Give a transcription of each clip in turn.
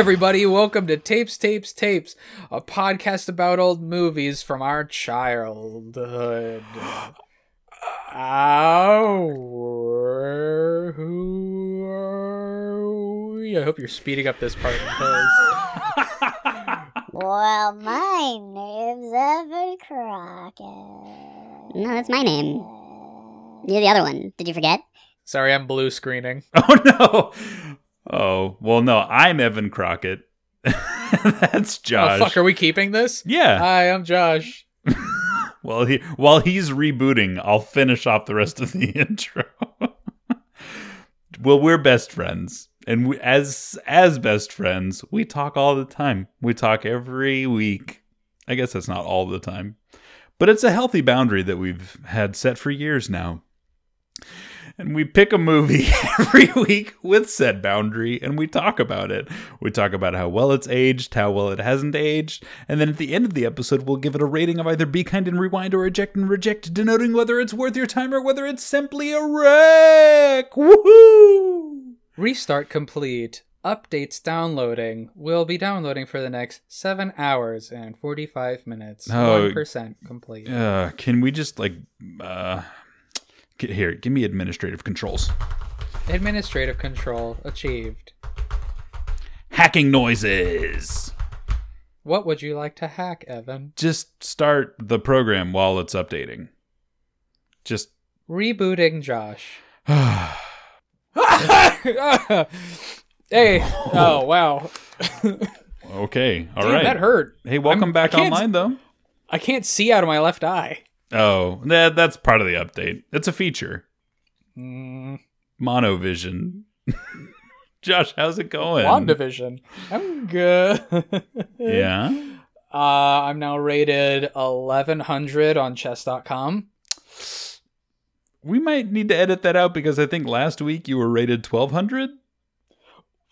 everybody. Welcome to Tapes, Tapes, Tapes, a podcast about old movies from our childhood. Our, who are we? I hope you're speeding up this part. Because... Well, my name's Evan Crockett. No, that's my name. You're the other one. Did you forget? Sorry, I'm blue screening. Oh no. Oh well, no. I'm Evan Crockett. That's Josh. Oh, fuck, are we keeping this? Yeah. Hi, I'm Josh. Well, he, while he's rebooting, I'll finish off the rest of the intro. well, we're best friends, and we, as as best friends, we talk all the time. We talk every week. I guess that's not all the time, but it's a healthy boundary that we've had set for years now. And we pick a movie every week with said boundary and we talk about it. We talk about how well it's aged, how well it hasn't aged, and then at the end of the episode, we'll give it a rating of either be kind and rewind or eject and reject, denoting whether it's worth your time or whether it's simply a wreck. Woohoo! Restart complete. Updates downloading. We'll be downloading for the next 7 hours and 45 minutes. Oh. 1% complete. Uh, can we just like, uh, get here, give me administrative controls. Administrative control achieved. Hacking noises. What would you like to hack, Evan? Just start the program while it's updating. Just Rebooting Josh. hey. Oh, wow. okay. All Damn, right. that hurt. Hey, welcome I'm- back online though. I can't see out of my left eye. Oh, that that's part of the update. It's a feature. Mm, Monovision. Josh, how's it going? WandaVision. I'm good. Yeah. Uh, I'm now rated 1100 on chess.com. We might need to edit that out because I think last week you were rated 1200.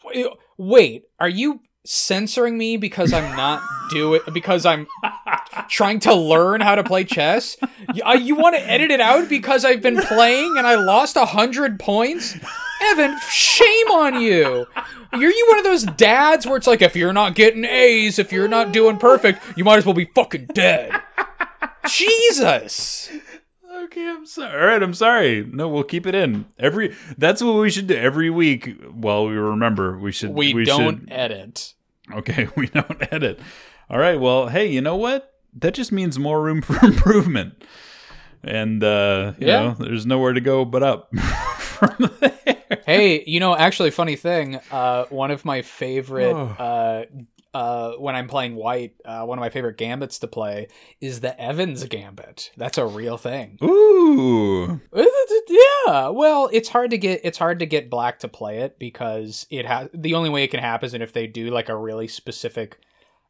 Wait, Wait, are you censoring me because I'm not doing because I'm trying to learn how to play chess? You, uh, you want to edit it out because I've been playing and I lost a hundred points? Evan, shame on you. Are you one of those dads where it's like if you're not getting A's, if you're not doing perfect, you might as well be fucking dead? Jesus. Okay, I'm sorry. All right, I'm sorry. No, we'll keep it in. Every that's what we should do every week. Well, we remember we should We, don't should- edit. Okay, we don't edit. All right. Well, hey, you know what? That just means more room for improvement. And uh, you Yeah. know, there's nowhere to go but up from there. hey, you know, actually, funny thing. Uh, one of my favorite, Oh. uh, uh, when I'm playing white, uh, one of my favorite gambits to play is the Evans Gambit. That's a real thing. Ooh. Yeah, well, it's hard to get it's hard to get black to play it because it has the only way it can happen is if they do like a really specific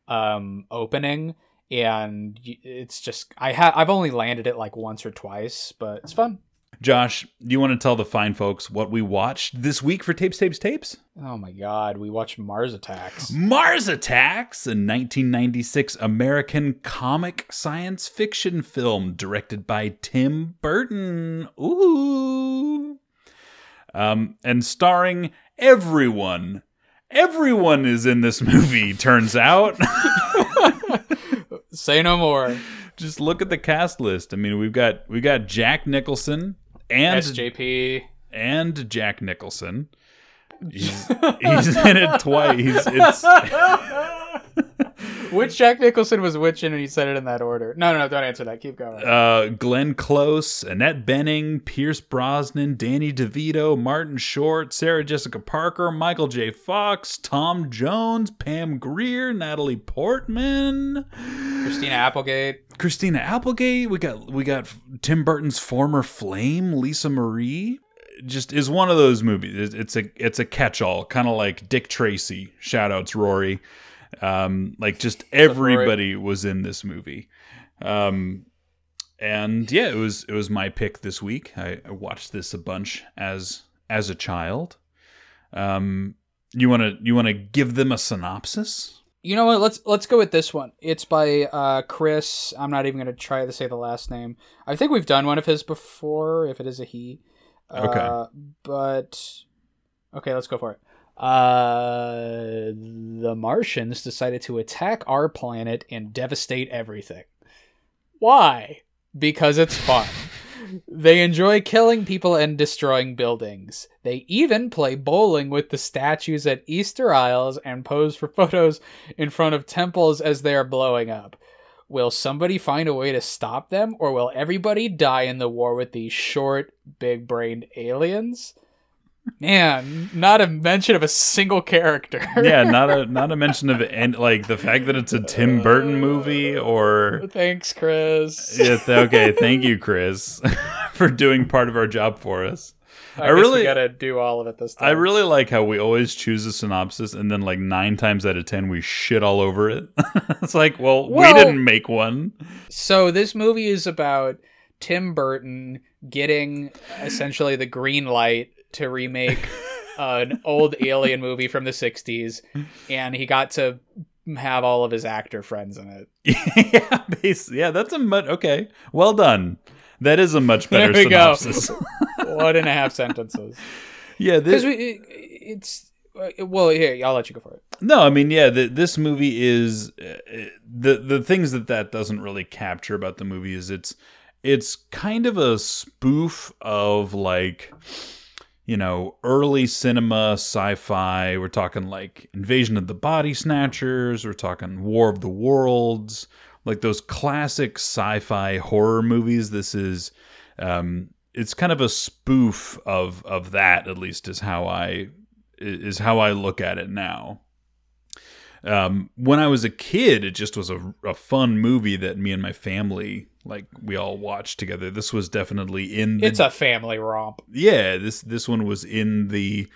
um opening and it's just I have I've only landed it like once or twice, but it's fun. Josh, do you want to tell the fine folks what we watched this week for Tapes, Tapes, Tapes? Oh my god, we watched Mars Attacks. Mars Attacks, a 1996 American comic science fiction film directed by Tim Burton. Ooh. Um, and starring everyone. Everyone is in this movie, turns out. Say no more. Just look at the cast list. I mean, we've got we got Jack Nicholson and SJP. and Jack Nicholson. He's, he's in it twice. It's Which Jack Nicholson was which in, and he said it in that order. No, no, no, don't answer that. Keep going. uh, Glenn Close, Annette Bening, Pierce Brosnan, Danny DeVito, Martin Short, Sarah Jessica Parker, Michael J. Fox, Tom Jones, Pam Grier, Natalie Portman, Christina Applegate. Christina Applegate. We got we got Tim Burton's former flame, Lisa Marie. Just is one of those movies. It's- a it's a catch all, kind of like Dick Tracy. Shout outs Rory. Um, like just everybody was in this movie. Um, and yeah, it was it was my pick this week. I, I watched this a bunch as as a child. Um, you want to you want to give them a synopsis? You know what? Let's let's go with this one. It's by uh, Chris. I'm not even going to try to say the last name. I think we've done one of his before. If it is a he. Okay. Uh, but okay, let's go for it. Uh, the Martians decided to attack our planet and devastate everything. Why? Because it's fun. they enjoy killing people and destroying buildings. They even play bowling with the statues at Easter Isles and pose for photos in front of temples as they are blowing up. Will somebody find a way to stop them, or will everybody die in the war with these short, big brained aliens? Man, not a mention of a single character. yeah, not a not a mention of and like the fact that it's a Tim Burton movie or Thanks, Chris. yeah, okay, thank you, Chris, for doing part of our job for us. I, I really- gotta do all of it this time. I really like how we always choose a synopsis and then like nine times out of ten we shit all over it. it's like, well, Well- we didn't make one. So this movie is about Tim Burton getting essentially the green light to remake an old alien movie from the 60s and he got to have all of his actor friends in it. yeah, yeah, that's a much okay. Well done. That is a much better There we go. synopsis. One and a half sentences. yeah, Because this, we it, it's uh, well here I'll let you go for it. No, I mean, yeah, the, this movie is uh, the the things that that doesn't really capture about the movie is it's it's kind of a spoof of like you know early cinema sci-fi. We're talking like Invasion of the Body Snatchers. We're talking War of the Worlds, like those classic sci-fi horror movies. This is um, it's kind of a spoof of of that. At least is how I is how I look at it now. Um, when I was a kid, it just was a, a fun movie that me and my family like we all watched together. This was definitely in the It's a family romp. yeah. This this one was in the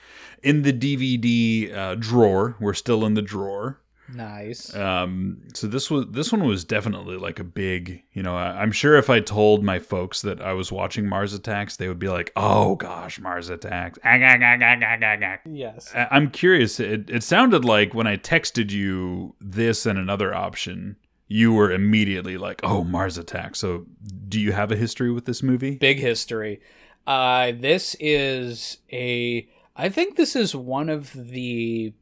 in the DVD uh, drawer. We're still in the drawer. Nice. Um, so this was this one was definitely like a big, you know. I, I'm sure if I told my folks that I was watching Mars Attacks, they would be like, "Oh gosh, Mars Attacks!" Yes. I- I'm curious. It, it sounded like when I texted you this and another option, you were immediately like, "Oh, Mars Attacks." So, do you have a history with this movie? big history. Uh, this is a. I think this is one of the.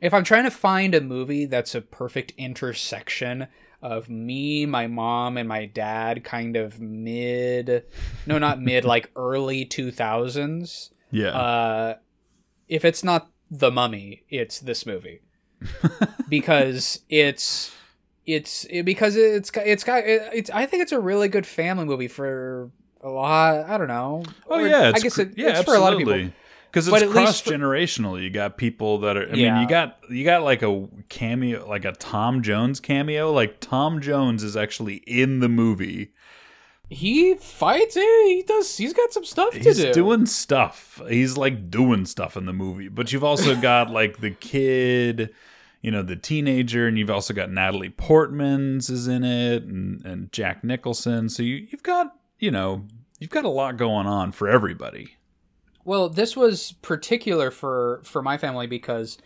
If I'm trying to find a movie that's a perfect intersection of me, my mom, and my dad, kind of mid, no, not mid, like early 2000s. Yeah. Uh, if it's not The Mummy, it's this movie because it's it's it, because it's got- it's got it, it's I think it's a really good family movie for a lot. I don't know. oh Or yeah. It's I guess it, yeah, it's for a lot of people. Because it's cross generational. You got people that are. I mean, Yeah. you got you got like a cameo, like a Tom Jones cameo. Like Tom Jones is actually in the movie. He fights. eh, He does. He's got some stuff to He's doing stuff. He's like doing stuff in the movie. But you've also got like the kid, you know, the teenager, and you've also got Natalie Portman's is in it, and and Jack Nicholson. So you you've got you know you've got a lot going on for everybody. Well, this was particular for for my family because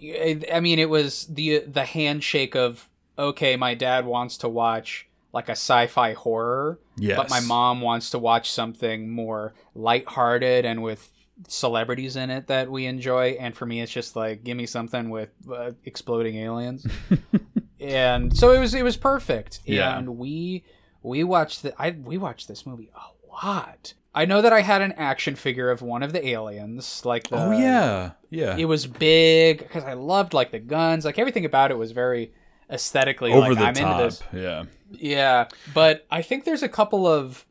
I mean it was the the handshake of okay, my dad wants to watch like a sci-fi horror, Yes, but my mom wants to watch something more lighthearted and with celebrities in it that we enjoy and for me it's just like give me something with uh, exploding aliens. and so it was it was perfect. Yeah. And we we watched the I we watched this movie a lot. I know that I had an action figure of one of the aliens, like the, Oh yeah, yeah. it was big because I loved like the guns, like everything about it was very aesthetically Over like the I'm into top. this. Yeah. Yeah, but I think there's a couple of,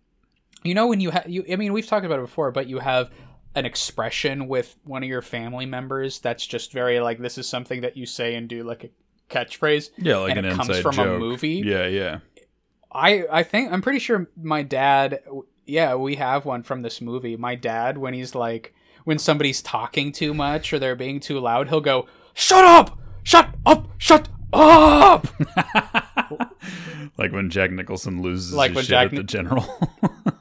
you know, when you have you. I mean, we've talked about it before, but you have an expression with one of your family members that's just very like this is something that you say and do like a catchphrase. Yeah, like And an it comes from a movie? Yeah, yeah. I I think I'm pretty sure my dad. Yeah, we have one from this movie. My dad, when he's like, when somebody's talking too much or they're being too loud, he'll go, "Shut up! Shut up! Shut up!" like when Jack Nicholson loses Like his when shit Jack at the general.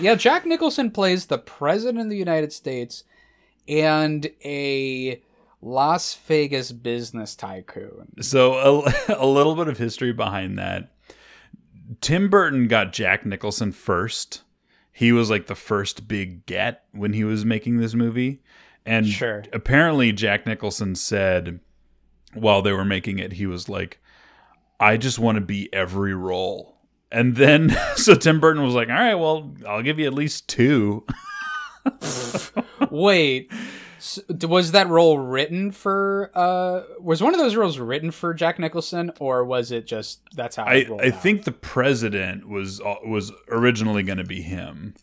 Yeah, Jack Nicholson plays the president of the United States and a Las Vegas business tycoon. so a, a little bit of history behind that. Tim Burton got Jack Nicholson first. He was like the first big get when he was making this movie. And Sure. apparently, Jack Nicholson said while they were making it, he was like, I just want to be every role. And then, so Tim Burton was like, all right, well, I'll give you at least two. Wait, s- was that role written for? uh Was one of those roles written for Jack Nicholson, or was it just that's how? I, I out? think the president was uh, was originally going to be him,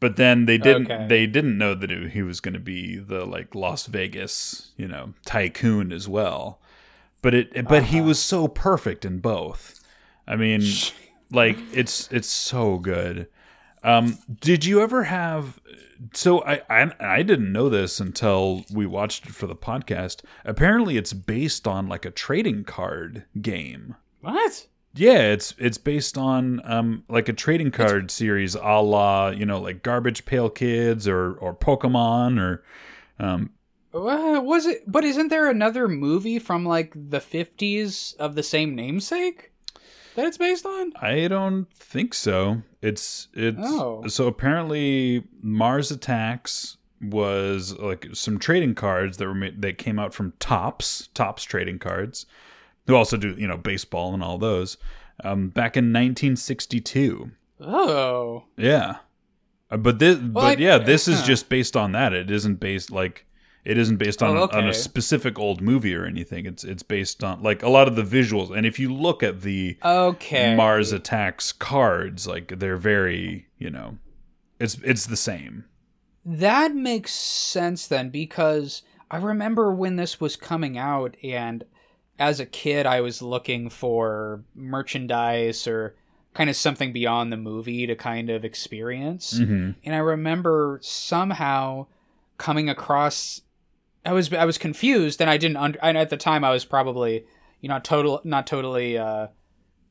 but then they didn't Okay. they didn't know that it, he was going to be the like Las Vegas you know tycoon as well. But it but he Uh-huh. was so perfect in both. I mean, like it's it's so good. Um, did you ever have? So I, I I didn't know this until we watched it for the podcast. Apparently, it's based on like a trading card game. what? Yeah, it's it's based on um like a trading card series, a la you know like Garbage Pail Kids or or Pokemon or um Uh, was it? But isn't there another movie from like the fifties of the same namesake that it's based on? I don't think so. It's it's Oh. so apparently Mars Attacks was like some trading cards that were made, that came out from Topps Topps trading cards, who also do you know baseball and all those. Um, back in 1962. Oh, Yeah. Uh, But this, but I- yeah, this is just based on that. It isn't based like it isn't based on Oh, on a specific old movie or anything. It's it's based on like a lot of the visuals. And if you look at the okay. Mars Attacks cards, like they're very, you know, it's it's the same. That makes sense then because I remember when this was coming out and as a kid I was looking for merchandise or kind of something beyond the movie to kind of experience. hmm And I remember somehow coming across I was I was confused and I didn't under, and at the time I was probably you know total not totally uh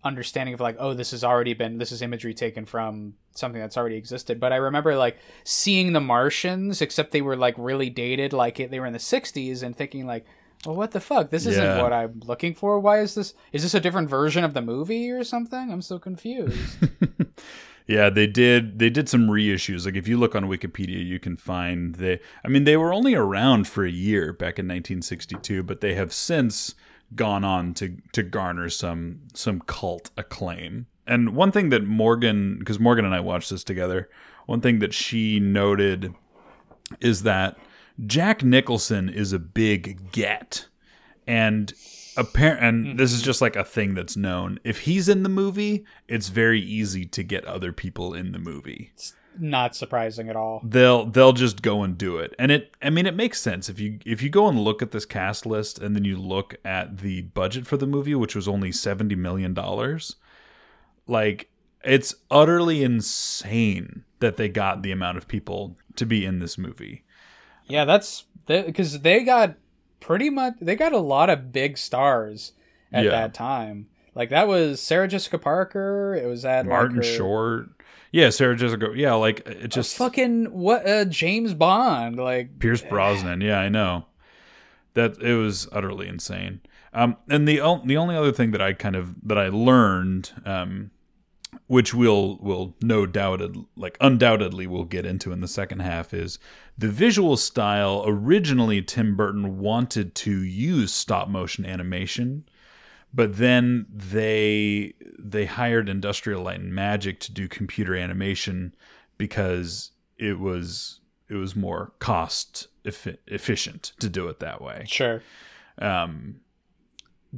understanding of like oh this has already been this is imagery taken from something that's already existed. But i remember like seeing the martians except they were like really dated like they were in the 60s and thinking like well what the fuck? This isn't Yeah. what i'm looking for. Why is this is this a different version of the movie or something? I'm so confused Yeah, they did. They did some reissues. Like if you look on Wikipedia, you can find they. I mean, they were only around for a year back in 1962, but they have since gone on to to garner some some cult acclaim. And one thing that Morgan, because Morgan and I watched this together, one thing that she noted is that Jack Nicholson is a big get, and apparent. And mm-hmm. this is just like a thing that's known. If he's in the movie, it's very easy to get other people in the movie. It's not surprising at all They'll they'll just go and do it, and it. I mean, it makes sense if you if you go and look at this cast list, and then you look at the budget for the movie, which was only seventy million dollars. Like it's utterly insane that they got the amount of people to be in this movie. Yeah, that's because they got pretty much they got a lot of big stars at Yeah. that time. Like that was Sarah Jessica Parker. It was that Martin like, her- Short, yeah, Sarah Jessica, yeah, like it just fucking what uh, James Bond. Like Pierce Brosnan. Yeah, I know. That it was utterly insane. Um, and the the only other thing that I kind of that I learned, um, which we'll will no doubted like undoubtedly we'll get into in the second half, is the visual style. Originally, Tim Burton wanted to use stop motion animation, but then they they hired Industrial Light and Magic to do computer animation because it was it was more cost effi- efficient to do it that way. sure. Um,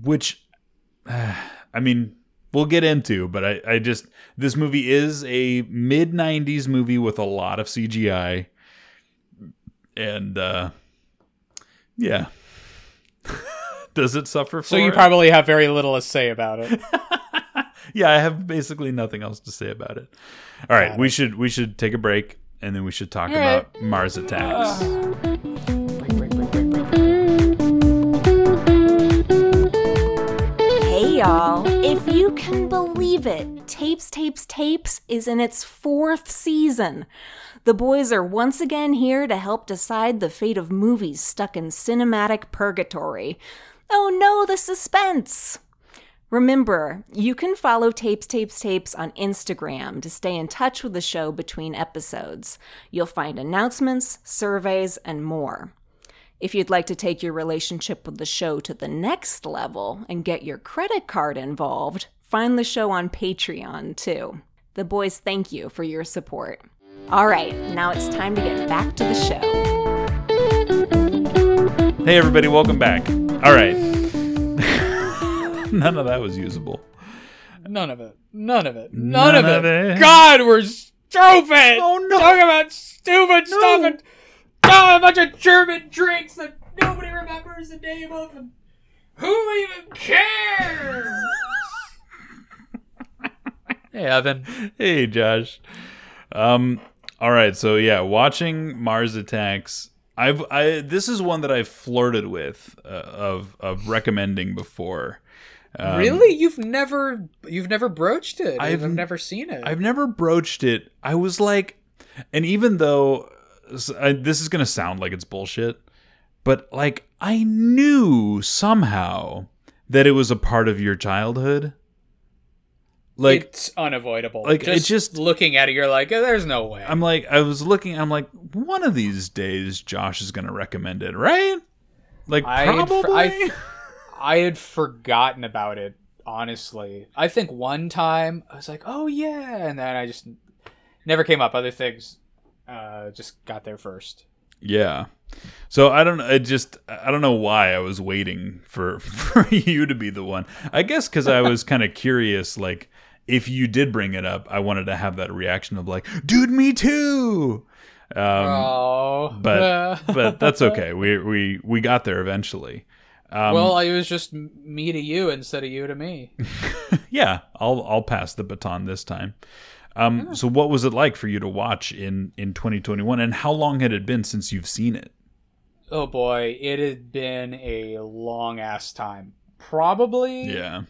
which, I mean, we'll get into, but I, I just this movie is a mid '90s movie with a lot of CGI, and uh, yeah. Does it suffer for So you it? probably have very little to say about it. yeah, I have basically nothing else to say about it. All right, Got we should we should take a break and then we should talk All right. about Mars attacks. Hey y'all, if you can believe it, Tapes, Tapes, Tapes is in its fourth season. The boys are once again here to help decide the fate of movies stuck in cinematic purgatory. Oh no, the suspense! Remember, you can follow Tapes, Tapes, Tapes on Instagram to stay in touch with the show between episodes. You'll find announcements, surveys, and more. If you'd like to take your relationship with the show to the next level and get your credit card involved, find the show on Patreon too. The boys thank you for your support. All right, now it's time to get back to the show. Hey, everybody, welcome back. All right. None of that was usable. None of it. None of it. None, None of, of it. it. God, we're stupid. Oh, no. Talking about stupid stuff and oh, a bunch of German drinks that nobody remembers the name of. And who even cares? hey, Evan. Hey, Josh. Um. All right. So yeah, watching Mars Attacks. I've I this is one that I've flirted with uh, of of recommending before. Um, really? You've never you've never broached it. I've, I've- never seen it. I've never broached it. I was like, and even though s- I, this is gonna sound like it's bullshit, but like I knew somehow that it was a part of your childhood. Like it's unavoidable. like, just, just- looking at it, you're like, "Oh, there's no way. I'm like, I was looking. I'm like, one of these days, Josh is gonna recommend it, right? Like I probably. for- I, I had forgotten about it. Honestly, I think one time I was like, "Oh yeah," and then I just never came up. Other things uh, just got there first. Yeah. So I don't I just I don't know why I was waiting for for you to be the one. I guess cuz I was kind of curious like if you did bring it up, I wanted to have that reaction of like, "Dude, me too." Um oh, but but that's okay. We we we got there eventually. Um well, it was just me to you instead of you to me. yeah, I'll I'll pass the baton this time. Um so what was it like for you to watch in in 2021 and how long had it been since you've seen it? Oh boy, it had been a long ass time. Probably, Yeah.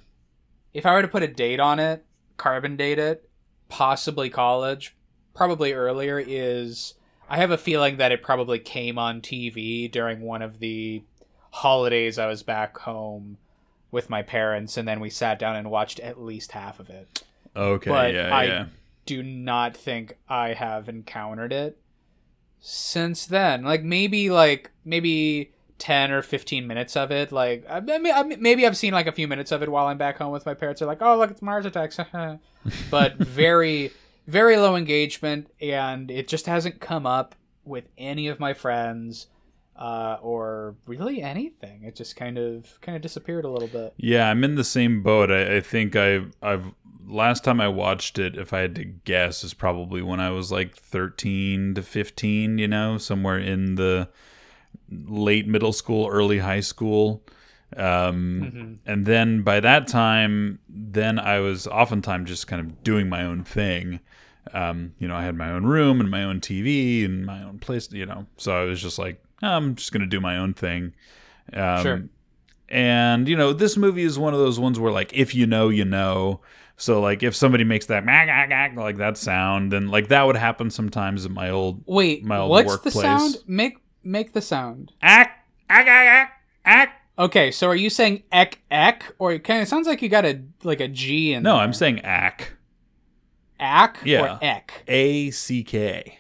if I were to put a date on it, carbon date it, possibly college, probably earlier, is I have a feeling that it probably came on TV during one of the holidays I was back home with my parents, and then we sat down and watched at least half of it. Okay, But yeah, I yeah. Do not think I have encountered it since then. Like maybe like maybe 10 or 15 minutes of it. Like I, mean, I maybe I've seen like a few minutes of it while I'm back home with my parents. They're like, "Oh, look, it's Mars Attacks." but very very low engagement and it just hasn't come up with any of my friends uh, or really anything. It just kind of kind of disappeared a little bit. Yeah, I'm in the same boat. I, I think I've I've last time I watched it, if I had to guess, is probably when I was like 13 to 15. You know, somewhere in the late middle school, early high school. Um, Mhm. And then by that time, then I was oftentimes just kind of doing my own thing. Um, you know, I had my own room and my own TV and my own place. You know, so I was just like, I'm just gonna do my own thing. Um, Sure. and you know, this movie is one of those ones where like if you know, you know. So like if somebody makes that like that sound, then like that would happen sometimes at my old Wait, My old what's the sound? Make make the sound. ack ack ack ack. Okay, so are you saying ek ek or kind of sounds like you got a like a G in No, there. I'm saying ack. ack Yeah. or ek. A C K.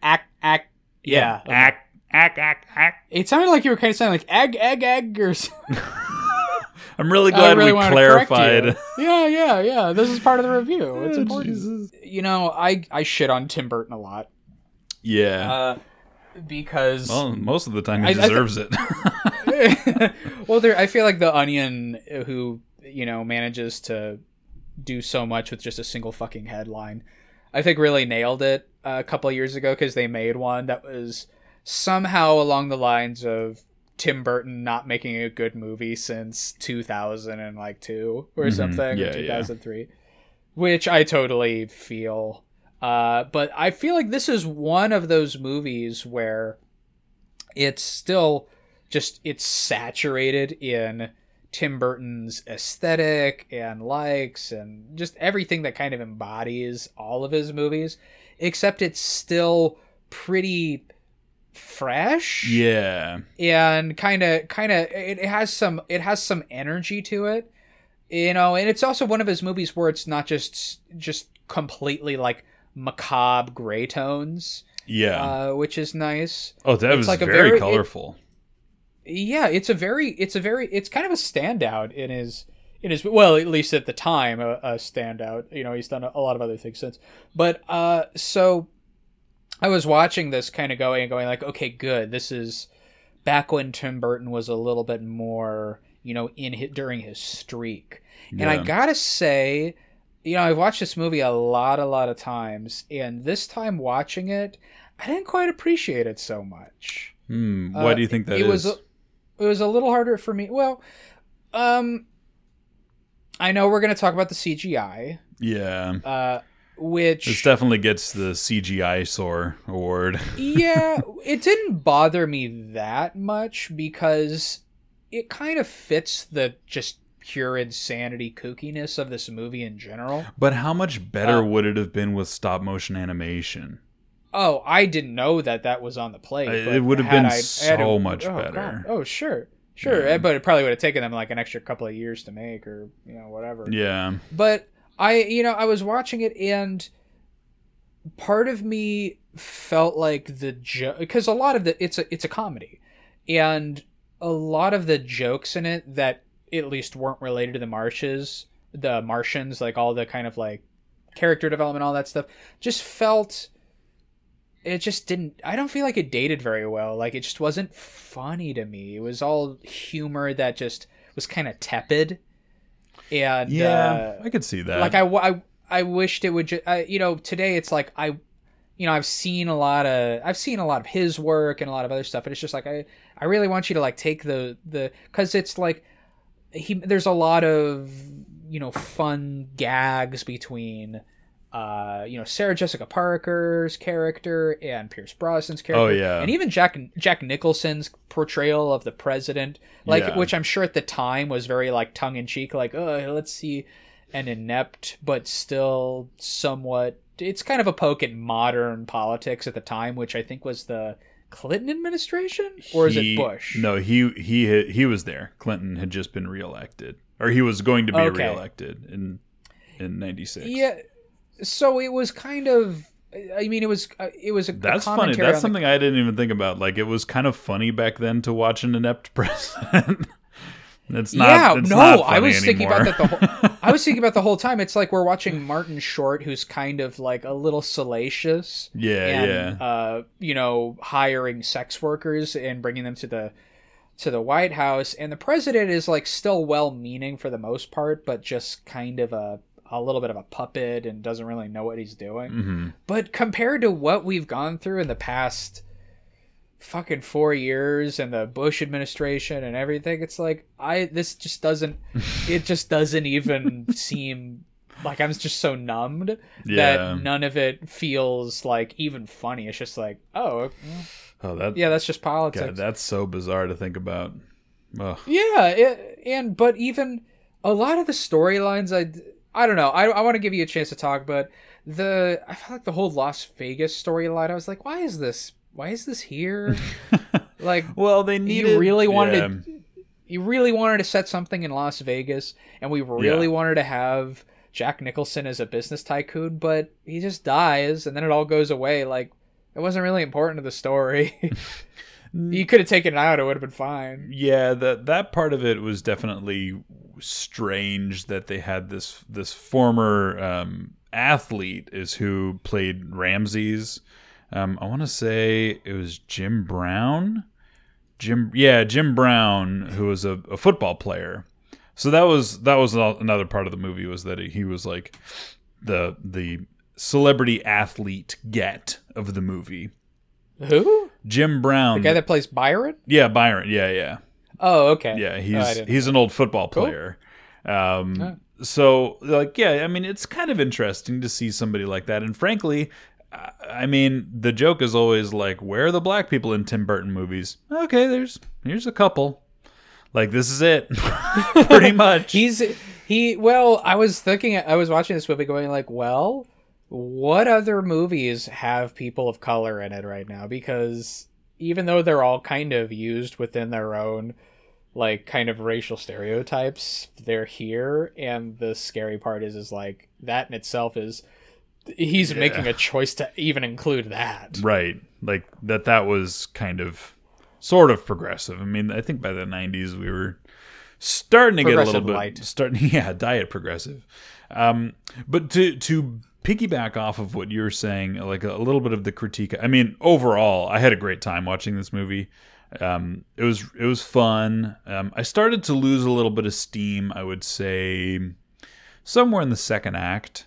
Ack ack. Yeah. okay. Ack ack ack ack. It sounded like you were kind of sounding like egg egg egg or something. I'm really glad really we wanted to correct clarified. Yeah, yeah, yeah. This is part of the review. It's Oh, important. Jesus. You know, I I shit on Tim Burton a lot. Yeah. Uh because well, most of the time he I- I th- deserves it. well, there. I feel like the Onion, who you know manages to do so much with just a single fucking headline, I think really nailed it a couple of years ago because they made one that was somehow along the lines of Tim Burton not making a good movie since 2000 and like two or Mhm. something, Yeah, or yeah. 2003, which I totally feel. Uh, but I feel like this is one of those movies where it's still just it's saturated in Tim Burton's aesthetic and likes and just everything that kind of embodies all of his movies, except it's still pretty fresh yeah. and kind of kind of it, it has some it has some energy to it you know and it's also one of his movies where it's not just just completely like macabre gray tones Yeah. uh, which is nice oh, that it's was like a very, very- it- colorful. yeah, it's a very, it's a very, it's kind of a standout in his, in his, well, at least at the time, a, a standout. You know, he's done a, a lot of other things since. But uh, so I was watching this kind of going and going like, okay, good. This is back when Tim Burton was a little bit more, you know, in his, during his streak. And I gotta say, you know, I've watched this movie a lot, a lot of times, and this time watching it, I didn't quite appreciate it so much. Hmm, why Uh, do you think that it is? was a, it was a little harder for me. Well, um, I know we're gonna talk about the CGI, yeah. uh, which This definitely gets the CGI sore award. yeah, it didn't bother me that much because it kind of fits the just pure insanity kookiness of this movie in general. But how much better Uh, would it have been with stop motion animation? Oh, I didn't know that that was on the plate. But it would have been I- so much oh, better. God. Oh, sure. Sure, Yeah. but it probably would have taken them like an extra couple of years to make or, you know, whatever. Yeah. but I, you know, I was watching it and part of me felt like the joke because a lot of the it's a it's a comedy, and a lot of the jokes in it that at least weren't related to the marshes, the Martians, like all the kind of like character development, all that stuff, just felt. It just didn't. I don't feel like it dated very well. Like it just wasn't funny to me. It was all humor that just was kind of tepid. And Yeah. uh, I could see that. like I, I, I wished it would just I, you know today it's like I you know I've seen a lot of I've seen a lot of his work and a lot of other stuff and it's just like I I really want you to like take the the cuz it's like he there's a lot of you know fun gags between uh, you know Sarah Jessica Parker's character and Pierce Brosnan's character, Oh, yeah. and even Jack Jack Nicholson's portrayal of the president, like Yeah. which I'm sure at the time was very like tongue in cheek, like oh let's see an inept but still somewhat. It's kind of a poke at modern politics at the time, which I think was the Clinton administration, or is He- it Bush? No, he he he was there. Clinton had just been reelected, or he was going to be Okay. reelected in in '96. Yeah. So it was kind of. I mean, it was uh, it was a, a That's funny. commentary That's on the- something I didn't even think about. Like it was kind of funny back then to watch an inept president. it's not. yeah, it's no, not I funny was thinking about that the whole. I was thinking about the whole time. It's like we're watching Martin Short, who's kind of like a little salacious. yeah, and, yeah. Uh, you know, hiring sex workers and bringing them to the to the White House, and the president is like still well-meaning for the most part, but just kind of a a little bit of a puppet and doesn't really know what he's doing. hmm But compared to what we've gone through in the past fucking four years and the Bush administration and everything, it's like I this just doesn't it just doesn't even seem like I'm just so numbed Yeah. that none of it feels like even funny. It's just like, oh Oh, that. yeah, that's just politics. God, that's so bizarre to think about. Ugh. Yeah, it, and but even a lot of the storylines, I I don't know. I I want to give you a chance to talk, but the I felt like the whole Las Vegas storyline. I was like, why is this? Why is this here? like, Well, they needed. you really wanted yeah. to, you really wanted to set something in Las Vegas, and we really Yeah. wanted to have Jack Nicholson as a business tycoon, but he just dies, and then it all goes away. Like, it wasn't really important to the story. you could have taken it out; it would have been fine. Yeah, that that part of it was definitely strange that they had this this former um, athlete is who played Ramses. Um, I want to say it was Jim Brown. Jim, yeah, Jim Brown, who was a, a football player. So that was that was another part of the movie was that he was like the the celebrity athlete get of the movie. Who? Jim Brown, The guy that plays Byron? yeah, Byron, yeah, yeah. Oh, okay. Yeah, Oh, he's didn't he's an old football Cool. player. Um, Yeah. so like, yeah, I mean, it's kind of interesting to see somebody like that. And frankly, I- I mean, the joke is always like, where are the black people in Tim Burton movies? Okay, there's here's a couple. Like this is it, pretty much. He's he. Well, I was thinking. I was watching this movie, going like, well, what other movies have people of color in it right now? Because even though they're all kind of used within their own like kind of racial stereotypes, they're here. And the scary part is, is like that in itself is he's Yeah. making a choice to even include that. right, like that. That was kind of sort of progressive. I mean, I think by the '90s we were starting to get a little bit light. starting. Yeah, diet progressive. Um, but to to piggyback off of what you're saying, like a, little bit of the critique. I mean, overall, I had a great time watching this movie. Um, it was it was fun. Um, I started to lose a little bit of steam. I would say somewhere in the second act.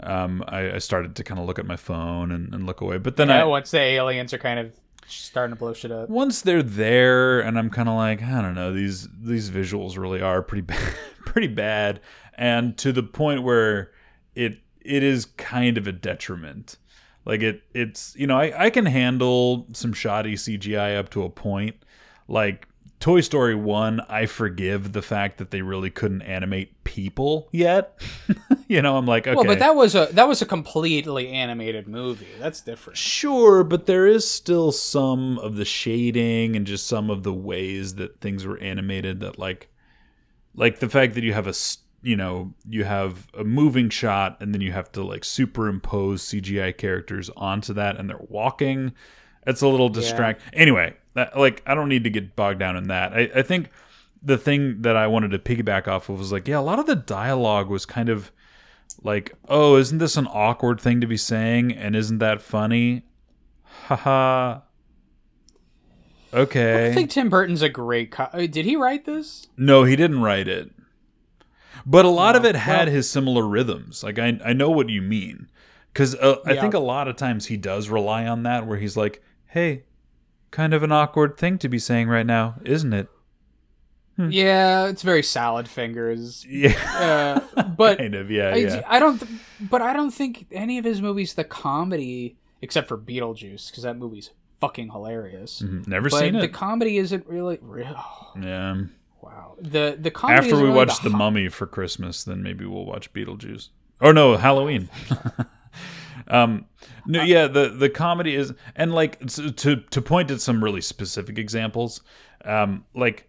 Um, I, I started to kind of look at my phone and, and look away, but then Yeah, I once the aliens are kind of starting to blow shit up. once they're there and i'm kind of like i don't know these these visuals really are pretty bad pretty bad and to the point where it it is kind of a detriment like it it's you know i, I can handle some shoddy cgi up to a point like toy story 1 i forgive the fact that they really couldn't animate people yet you know i'm like okay Well, but that was a that was a completely animated movie. That's different. Sure, but there is still some of the shading and just some of the ways that things were animated that like like the fact that you have a you know, you have a moving shot and then you have to like superimpose CGI characters onto that and they're walking. It's a little distract. Anyway, that, like I don't need to get bogged down in that. I, I think the thing that I wanted to piggyback off of was like, yeah, a lot of the dialogue was kind of like, oh, isn't this an awkward thing to be saying? And isn't that funny? Haha. Okay. I think Tim Burton's a great. Co- Did he write this? No, he didn't write it. But a lot of it had well- his similar rhythms. Like I, I know what you mean, because uh, I think a lot of times he does rely on that, where he's like, "Hey, kind of an awkward thing to be saying right now, isn't it?" Yeah, it's very salad fingers. Yeah, Uh, but kind of. Yeah, I, yeah. I don't. th- But I don't think any of his movies, the comedy, except for Beetlejuice, because that movie's fucking hilarious. Mhm. Never But seen it. the comedy isn't really real. yeah. Wow. The the comedy After isn't we really watch the The Mummy for Christmas, then maybe we'll watch Beetlejuice. Or no, Halloween. um, no, yeah, the the comedy is, and like to to to point at some really specific examples, um, like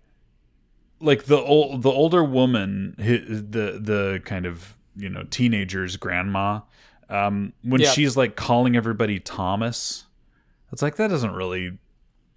like the old the older woman, the the kind of you know teenager's grandma, um, when Yeah. she's like calling everybody Thomas, it's like that doesn't really.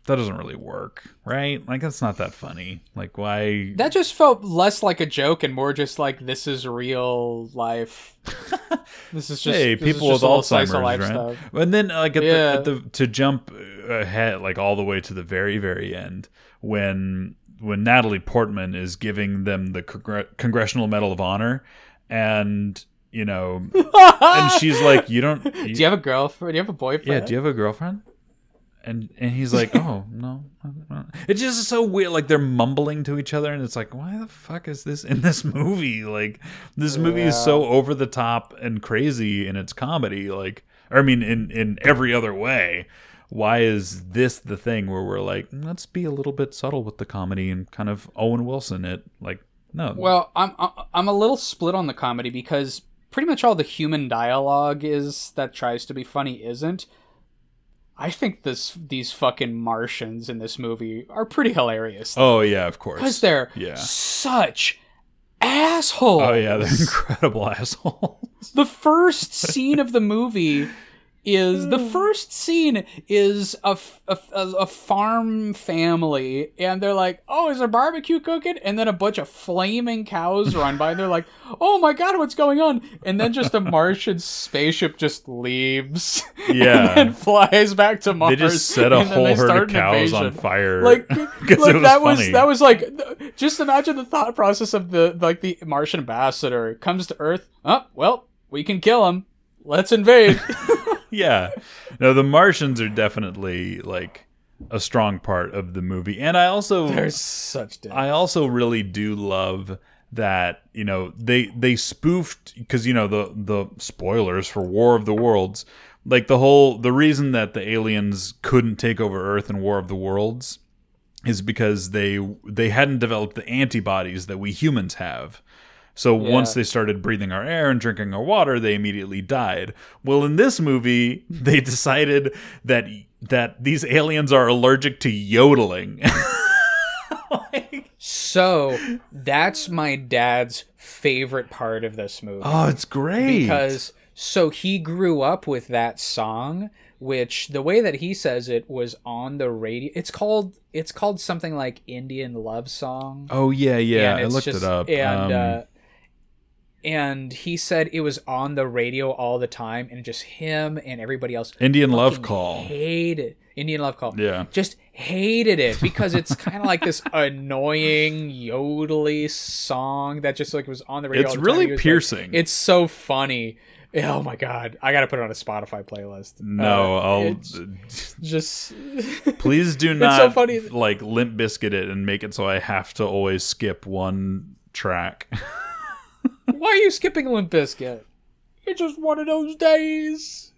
That doesn't really work, right? Like that's not that funny. Like why? That just felt less like a joke and more just like this is real life. this is just hey, people just with a slice of Alzheimer's, life right? stuff. And then, uh, like at, Yeah. the, at the to jump ahead, like all the way to the very, very end, when when Natalie Portman is giving them the Congre- Congressional Medal of Honor, and you know, and she's like, "You don't, Do you have a girlfriend? Do you have a boyfriend? yeah, do you have a girlfriend?" And and he's like, "Oh no." It's just so weird. Like they're mumbling to each other, and it's like, why the fuck is this in this movie? Like this movie is so over the top and crazy in its comedy. Like, or I mean, in in every other way. Why is this the thing where we're like, let's be a little bit subtle with the comedy and kind of Owen Wilson it? Like, no. Well, I'm I'm a little split on the comedy because pretty much all the human dialogue is that tries to be funny isn't. I think this these fucking Martians in this movie are pretty hilarious oh yeah, of course. because they're yeah. such assholes. Oh yeah, they're incredible assholes. the first scene of the movie is the hmm. first scene is a a farm family and they're like oh is there barbecue cooking and then a bunch of flaming cows run by and they're like oh my god what's going on and then just a martian spaceship just leaves Yeah. and then flies back to mars They just set a whole herd of cows on fire. like, like was that was that was like just imagine the thought process of the like the Martian ambassador comes to Earth. Oh well, we can kill him. Let's invade. yeah. No, the Martians are definitely like a strong part of the movie. And I also They're such dicks. I also really do love that, you know, they they spoofed cuz you know the the spoilers for War of the Worlds, like the whole the reason that the aliens couldn't take over Earth in War of the Worlds is because they they hadn't developed the antibodies that we humans have. So once they started breathing our air and drinking our water, they immediately died. Well, in this movie, they decided that that these aliens are allergic to yodeling. Like, So that's my dad's favorite part of this movie. Oh, it's great. because so he grew up with that song which the way that he says it was on the radio it's called it's called something like indian love song oh yeah, yeah, I looked just- it up. and Um, uh and he said it was on the radio all the time and just him and everybody else Indian Love Call. hated indian love call Yeah. just hated it because it's kind of like this annoying yodely song that just like was on the radio It's all the really was like- piercing. it's so funny oh my god i gotta put it on a spotify playlist no, Uh, I'll just please do It's not so funny. like Limp Bizkit it and make it so I have to always skip one track. Why are you skipping Limp Bizkit? It's just one of those days.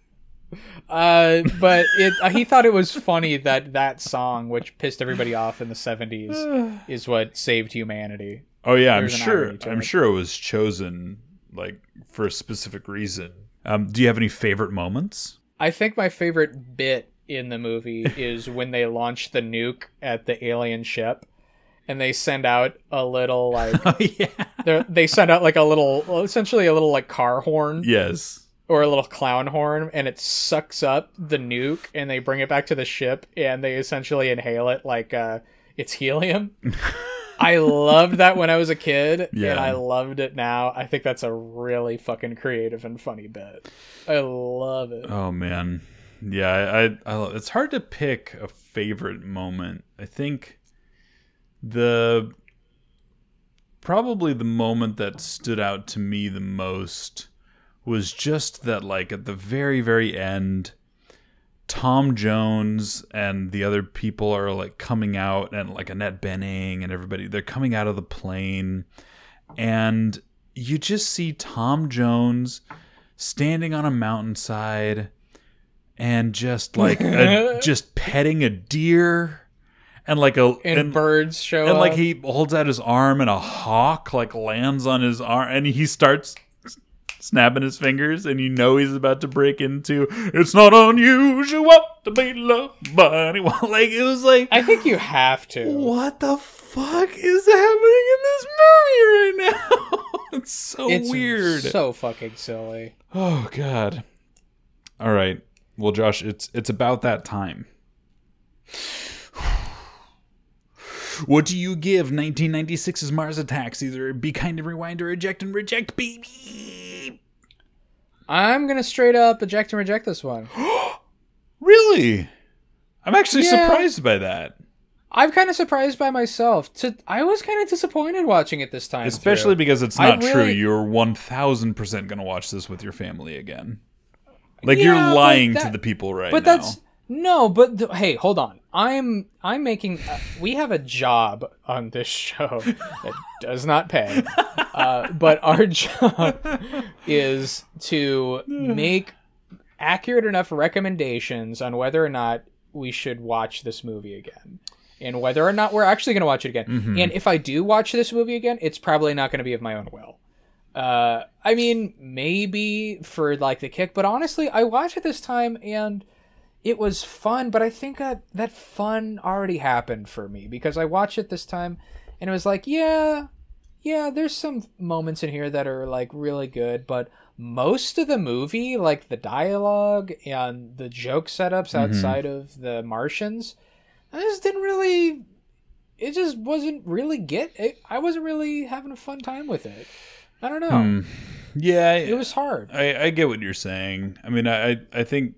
Uh, but it uh, he thought it was funny that that song, which pissed everybody off in the '70s, is what saved humanity. Oh yeah, I'm sure. I'm it. sure it was chosen like for a specific reason. Um, do you have any favorite moments? I think my favorite bit in the movie is when they launch the nuke at the alien ship, and they send out a little like Oh yeah. they're- send out like a little, well, essentially a little like car horn. Yes. or a little clown horn and it sucks up the nuke and they bring it back to the ship and they essentially inhale it like uh it's helium. I loved that when I was a kid Yeah. and I loved it now. I think that's a really fucking creative and funny bit. I love it. Oh man. Yeah, I, I, I it's hard to pick a favorite moment. I think the probably the moment that stood out to me the most was just that like at the very very end Tom Jones and the other people are like coming out and like Annette Bening and everybody they're coming out of the plane. And you just see Tom Jones standing on a mountainside and just like a, just petting a deer and like a and, birds show and like he holds out his arm and a hawk like lands on his arm and he starts snapping his fingers and you know he's about to break into it's not unusual to be loved by anyone. Like it was like I think you have to. what the fuck is happening in this movie right now? It's so It's weird. So fucking silly. oh god. All right. Well josh it's it's about that time What do you give 1996's Mars Attacks? Either Be Kind and Rewind or Eject and Reject, baby. I'm gonna straight up eject and reject this one. Really? I'm actually Yeah. surprised by that. I'm kind of surprised by myself. To I was kind of disappointed watching it this time, Especially through. because it's not true. You're 1000% going to watch this with your family again. Like Yeah, you're but lying to the people right but now. that's no. But th- hey, hold on. I'm I'm making. Uh, we have a job on this show that does not pay, uh, but our job is to make accurate enough recommendations on whether or not we should watch this movie again. And whether or not we're actually going to watch it again. Mm-hmm. And if I do watch this movie again, it's probably not going to be of my own will. Uh, I mean, maybe for like the kick, but honestly, I watched it this time and it was fun. But I think that that fun already happened for me because I watched it this time and it was like, yeah, yeah, there's some moments in here that are like really good, but most of the movie, like the dialogue and the joke setups outside of the Martians, I just didn't really. It just wasn't really get. It, I wasn't really having a fun time with it. I don't know. Hmm. Yeah, It was hard. I, I get what you're saying. I mean, I- I think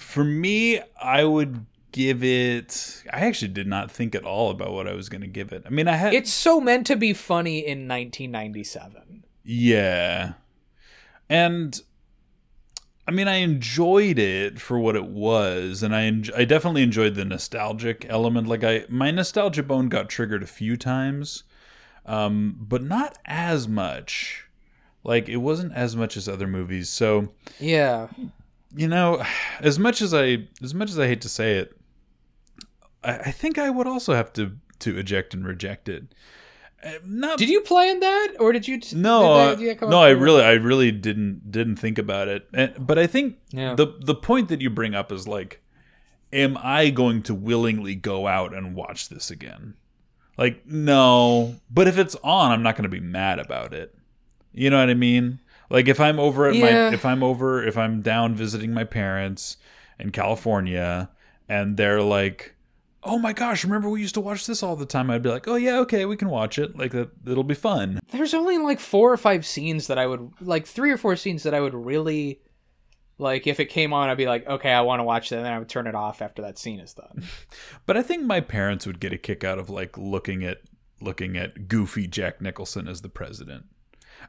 for me, I would give it. I actually did not think at all about what I was going to give it. I mean, I had It's so meant to be funny in 1997. yeah, and I mean, I enjoyed it for what it was, and I en- I definitely enjoyed the nostalgic element. Like I, my nostalgia bone got triggered a few times, um, but not as much. Like it wasn't as much as other movies. So Yeah. You know, as much as I as much as I hate to say it, I, I think I would also have to to eject and reject it. Uh, Not Did you plan that, or did you? T- no, did uh, that idea come no, I really, I really didn't didn't think about it. And, but I think Yeah. the the point that you bring up is like, am I going to willingly go out and watch this again? Like, no. But if it's on, I'm not going to be mad about it. You know what I mean? Like if I'm over at Yeah. my if I'm over if I'm down visiting my parents in California and they're like, "Oh my gosh, remember we used to watch this all the time?" I'd be like, "Oh yeah, okay, we can watch it. Like that it'll be fun." There's only like four or five scenes that I would like three or four scenes that I would really like if it came on I'd be like, okay, I want to watch that and then I would turn it off after that scene is done. But I think my parents would get a kick out of like looking at looking at goofy Jack Nicholson as the president.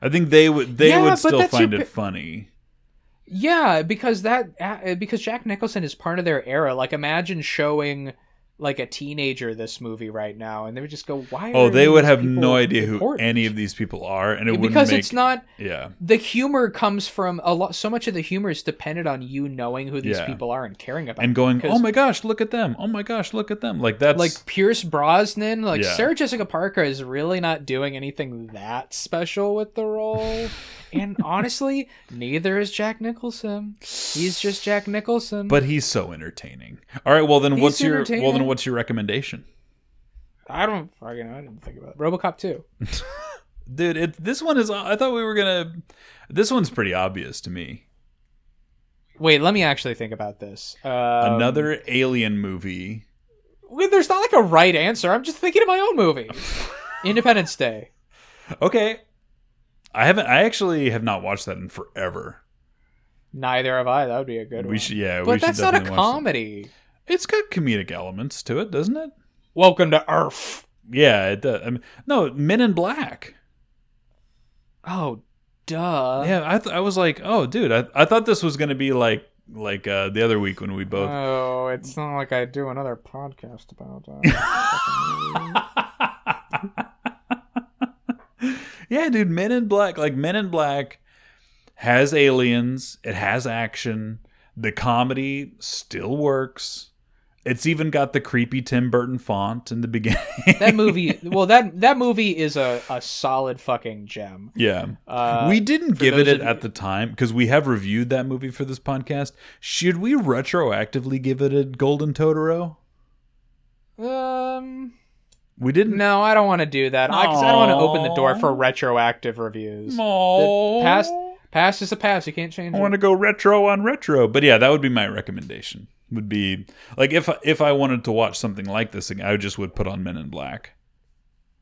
I think they would they Yeah, would still find your it funny. Yeah, because that uh, because Jack Nicholson is part of their era. Like imagine showing like a teenager this movie right now and they would just go, "Why?" Oh, they would have no idea who important?" any of these people are and it wouldn't because make it's not Yeah. the humor comes from a lot so much of the humor is dependent on you knowing who these Yeah. people are and caring about them. And going, "Oh my gosh, look at them. Oh my gosh, look at them." Like that's like Pierce Brosnan, like Yeah. Sarah Jessica Parker is really not doing anything that special with the role. and honestly, neither is Jack Nicholson. He's just Jack Nicholson. but he's so entertaining. All right, well then He's what's your well then what's your recommendation? I don't fucking know. I didn't think about it. RoboCop 2. Dude, it, this one is I thought we were going to This one's pretty obvious to me. Wait, let me actually think about this. Um, Another alien movie. Wait, there's not like a right answer. I'm just thinking of my own movie. Independence Day. Okay. I haven't I actually have not watched that in forever. Neither have I. That would be a good We one. should yeah, we but should that's not a definitely watch that. comedy. It's got comedic elements to it, doesn't it? Welcome to Earth. Yeah, it does. I mean, no, Men in Black. Oh, duh. Yeah, I th- I was like, "Oh, dude, I I thought this was going to be like like uh the other week when we both Oh, it's not like I do another podcast about that. Yeah, dude, Men in Black, like Men in Black has aliens, it has action, the comedy still works. It's even got the creepy Tim Burton font in the beginning. that movie, well, that that movie is a, a solid fucking gem. yeah. Uh, we didn't give it it at you- the time because we have reviewed that movie for this podcast. Should we retroactively give it a Golden Totoro? Um, We didn't. no, I don't want to do that. I, 'cause I don't want to open the door for retroactive reviews. Aw. The past past is a past. You can't change I it. want to go retro on retro. But yeah, that would be my recommendation. Would be like if if I wanted to watch something like this, I just would put on Men in Black.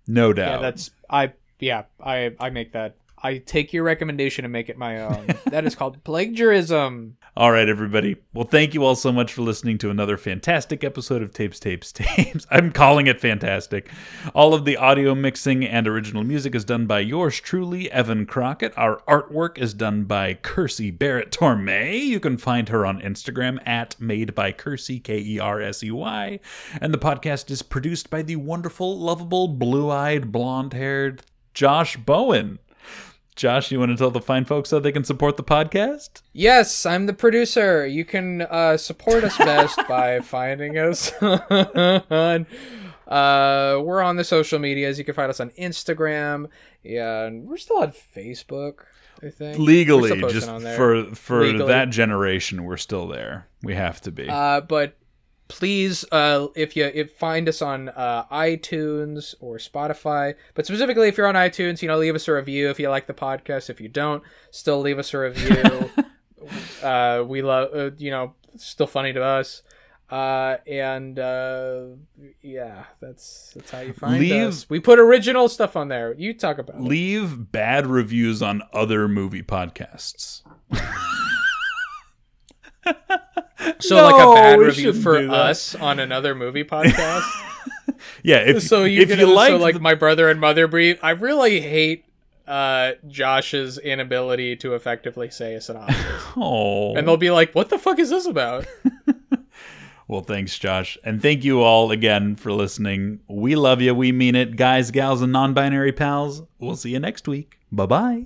No doubt. Yeah, that's I. Yeah, I I make that. I take your recommendation and make it my own. that is called plagiarism. All right, everybody. Well, thank you all so much for listening to another fantastic episode of Tapes, Tapes, Tapes. I'm calling it fantastic. All of the audio mixing and original music is done by yours truly, Evan Crockett. Our artwork is done by Kersey Barrett Tormey. You can find her on Instagram at Made by Kersey, K E R S E Y. And the podcast is produced by the wonderful, lovable, blue eyed, blonde haired Josh Bowen. Josh, you want to tell the fine folks how they can support the podcast? Yes, I'm the producer. You can uh, support us best by finding us on. Uh, we're on the social medias. You can find us on Instagram. Yeah, and we're still on Facebook. I think legally just for for Legally. that generation we're still there we have to be Uh, but please, uh, if you if find us on uh, iTunes or Spotify, but specifically if you're on iTunes, you know, leave us a review if you like the podcast. If you don't, still leave us a review. uh, we love, uh, you know, still funny to us. Uh, and uh, yeah, that's that's how you find Leave- us. We put original stuff on there. You talk about it. leave bad reviews on other movie podcasts So No, like a bad review for us on another movie podcast. yeah if so you if can you like so like my brother and mother breed. I really hate uh Josh's inability to effectively say a synopsis. oh and they'll be like, "What the fuck is this about?" well thanks josh and thank you all again for listening we love you we mean it guys gals and non-binary pals we'll see you next week bye bye